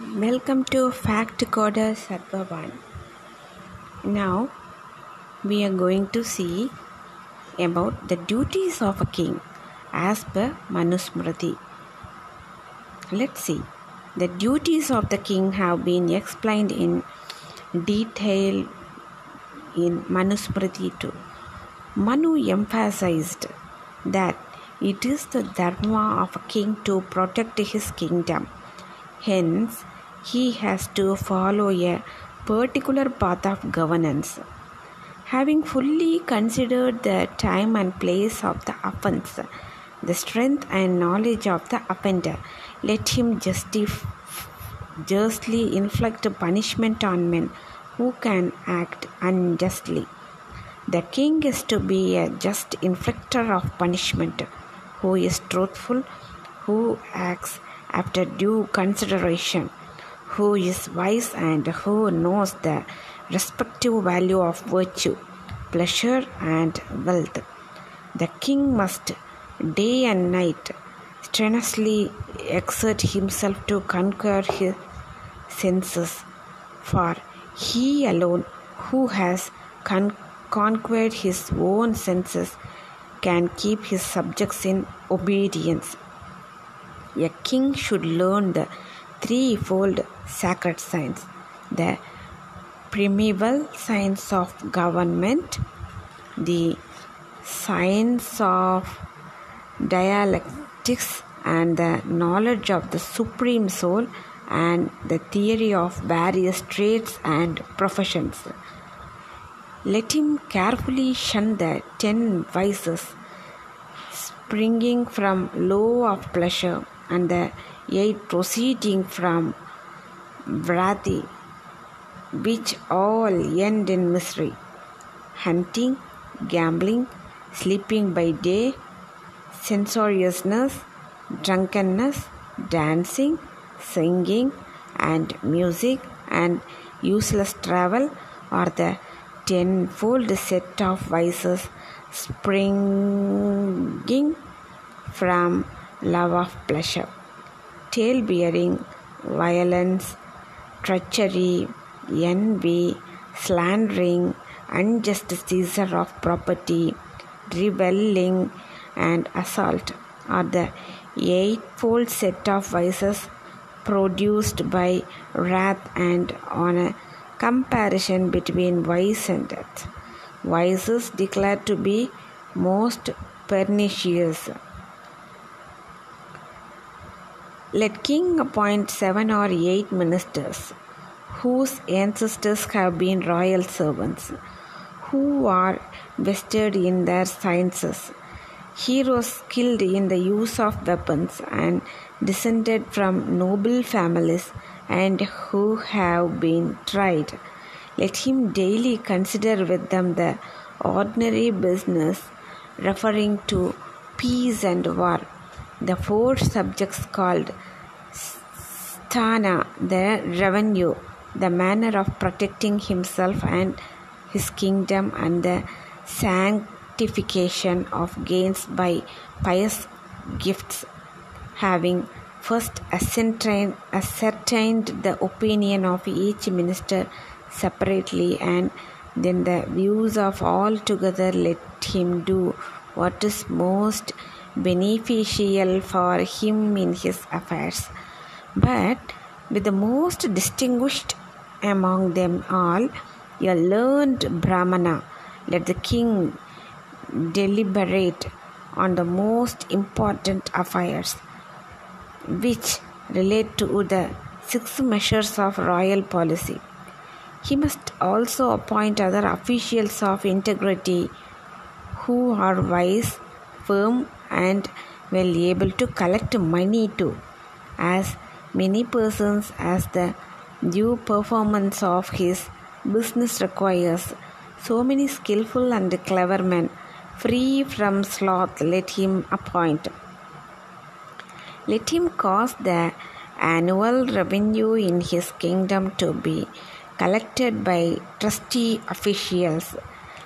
Welcome to Fact Coder Sarvavan. Now we are going to see about the duties of a king as per Manusmriti. Let's see. The duties of the king have been explained in detail in Manusmriti too. Manu emphasized that it is the dharma of a king to protect his kingdom. Hence, he has to follow a particular path of governance. Having fully considered the time and place of the offense, the strength and knowledge of the offender, let him justif- justly inflict punishment on men who can act unjustly. The king is to be a just inflictor of punishment, who is truthful, who acts after due consideration who is wise and who knows the respective value of virtue, pleasure, and wealth. The king must day and night strenuously exert himself to conquer his senses, for he alone who has con- conquered his own senses can keep his subjects in obedience. A king should learn the threefold sacred science the primeval science of government, the science of dialectics, and the knowledge of the supreme soul, and the theory of various trades and professions. Let him carefully shun the ten vices springing from law of pleasure and the eight proceeding from vrati, which all end in misery. Hunting, gambling, sleeping by day, censoriousness, drunkenness, dancing, singing, and music, and useless travel are the tenfold set of vices springing from love of pleasure. Tale bearing, violence, treachery, envy, slandering, unjust seizure of property, rebelling, and assault are the eightfold set of vices produced by wrath and on a comparison between vice and death. Vices declared to be most pernicious. Let king appoint seven or eight ministers whose ancestors have been royal servants, who are vested in their sciences, heroes skilled in the use of weapons and descended from noble families and who have been tried. Let him daily consider with them the ordinary business referring to peace and war the four subjects called sthana, the revenue, the manner of protecting himself and his kingdom, and the sanctification of gains by pious gifts, having first ascertained, ascertained the opinion of each minister separately and then the views of all together, let him do what is most beneficial for him in his affairs. But with the most distinguished among them all, a learned Brahmana, let the king deliberate on the most important affairs which relate to the six measures of royal policy. He must also appoint other officials of integrity who are wise, firm, and will be able to collect money too, as many persons as the due performance of his business requires. So many skillful and clever men, free from sloth, let him appoint. Let him cause the annual revenue in his kingdom to be collected by trusty officials.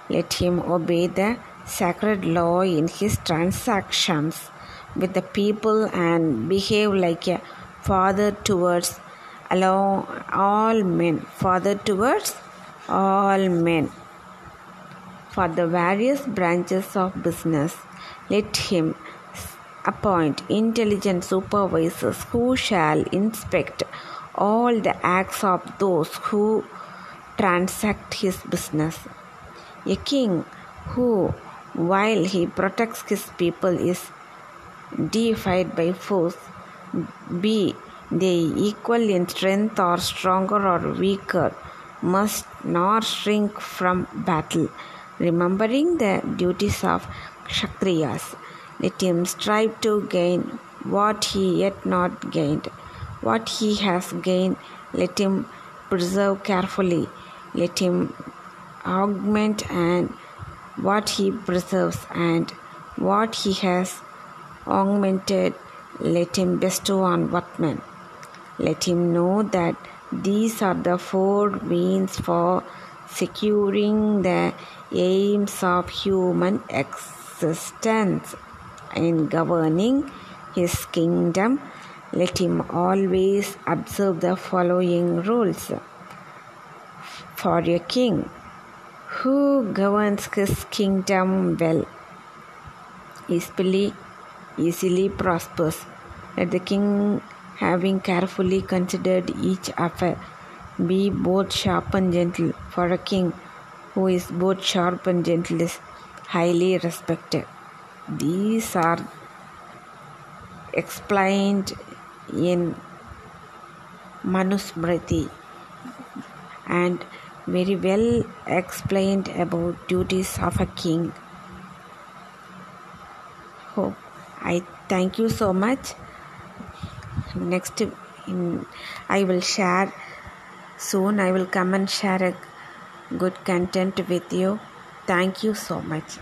Let him obey the sacred law in his transactions with the people and behave like a father towards along all men, father towards all men. For the various branches of business, let him appoint intelligent supervisors who shall inspect all the acts of those who transact his business. A king who, while he protects his people, is deified by force, be they equal in strength or stronger or weaker, must not shrink from battle, remembering the duties of Kshatriyas. Let him strive to gain what he yet not gained. What he has gained, let him preserve carefully. Let him augment and what he preserves and what he has augmented, let him bestow on workmen. Let him know that these are the four means for securing the aims of human existence in governing his kingdom. Let him always observe the following rules. For a king who governs his kingdom well easily, easily prospers. Let the king, having carefully considered each affair, be both sharp and gentle. For a king who is both sharp and gentle is highly respected. These are explained in Manusmriti and very well explained about duties of a king. Hope I thank you so much. Next, in, I will share soon. I will come and share a good content with you. Thank you so much.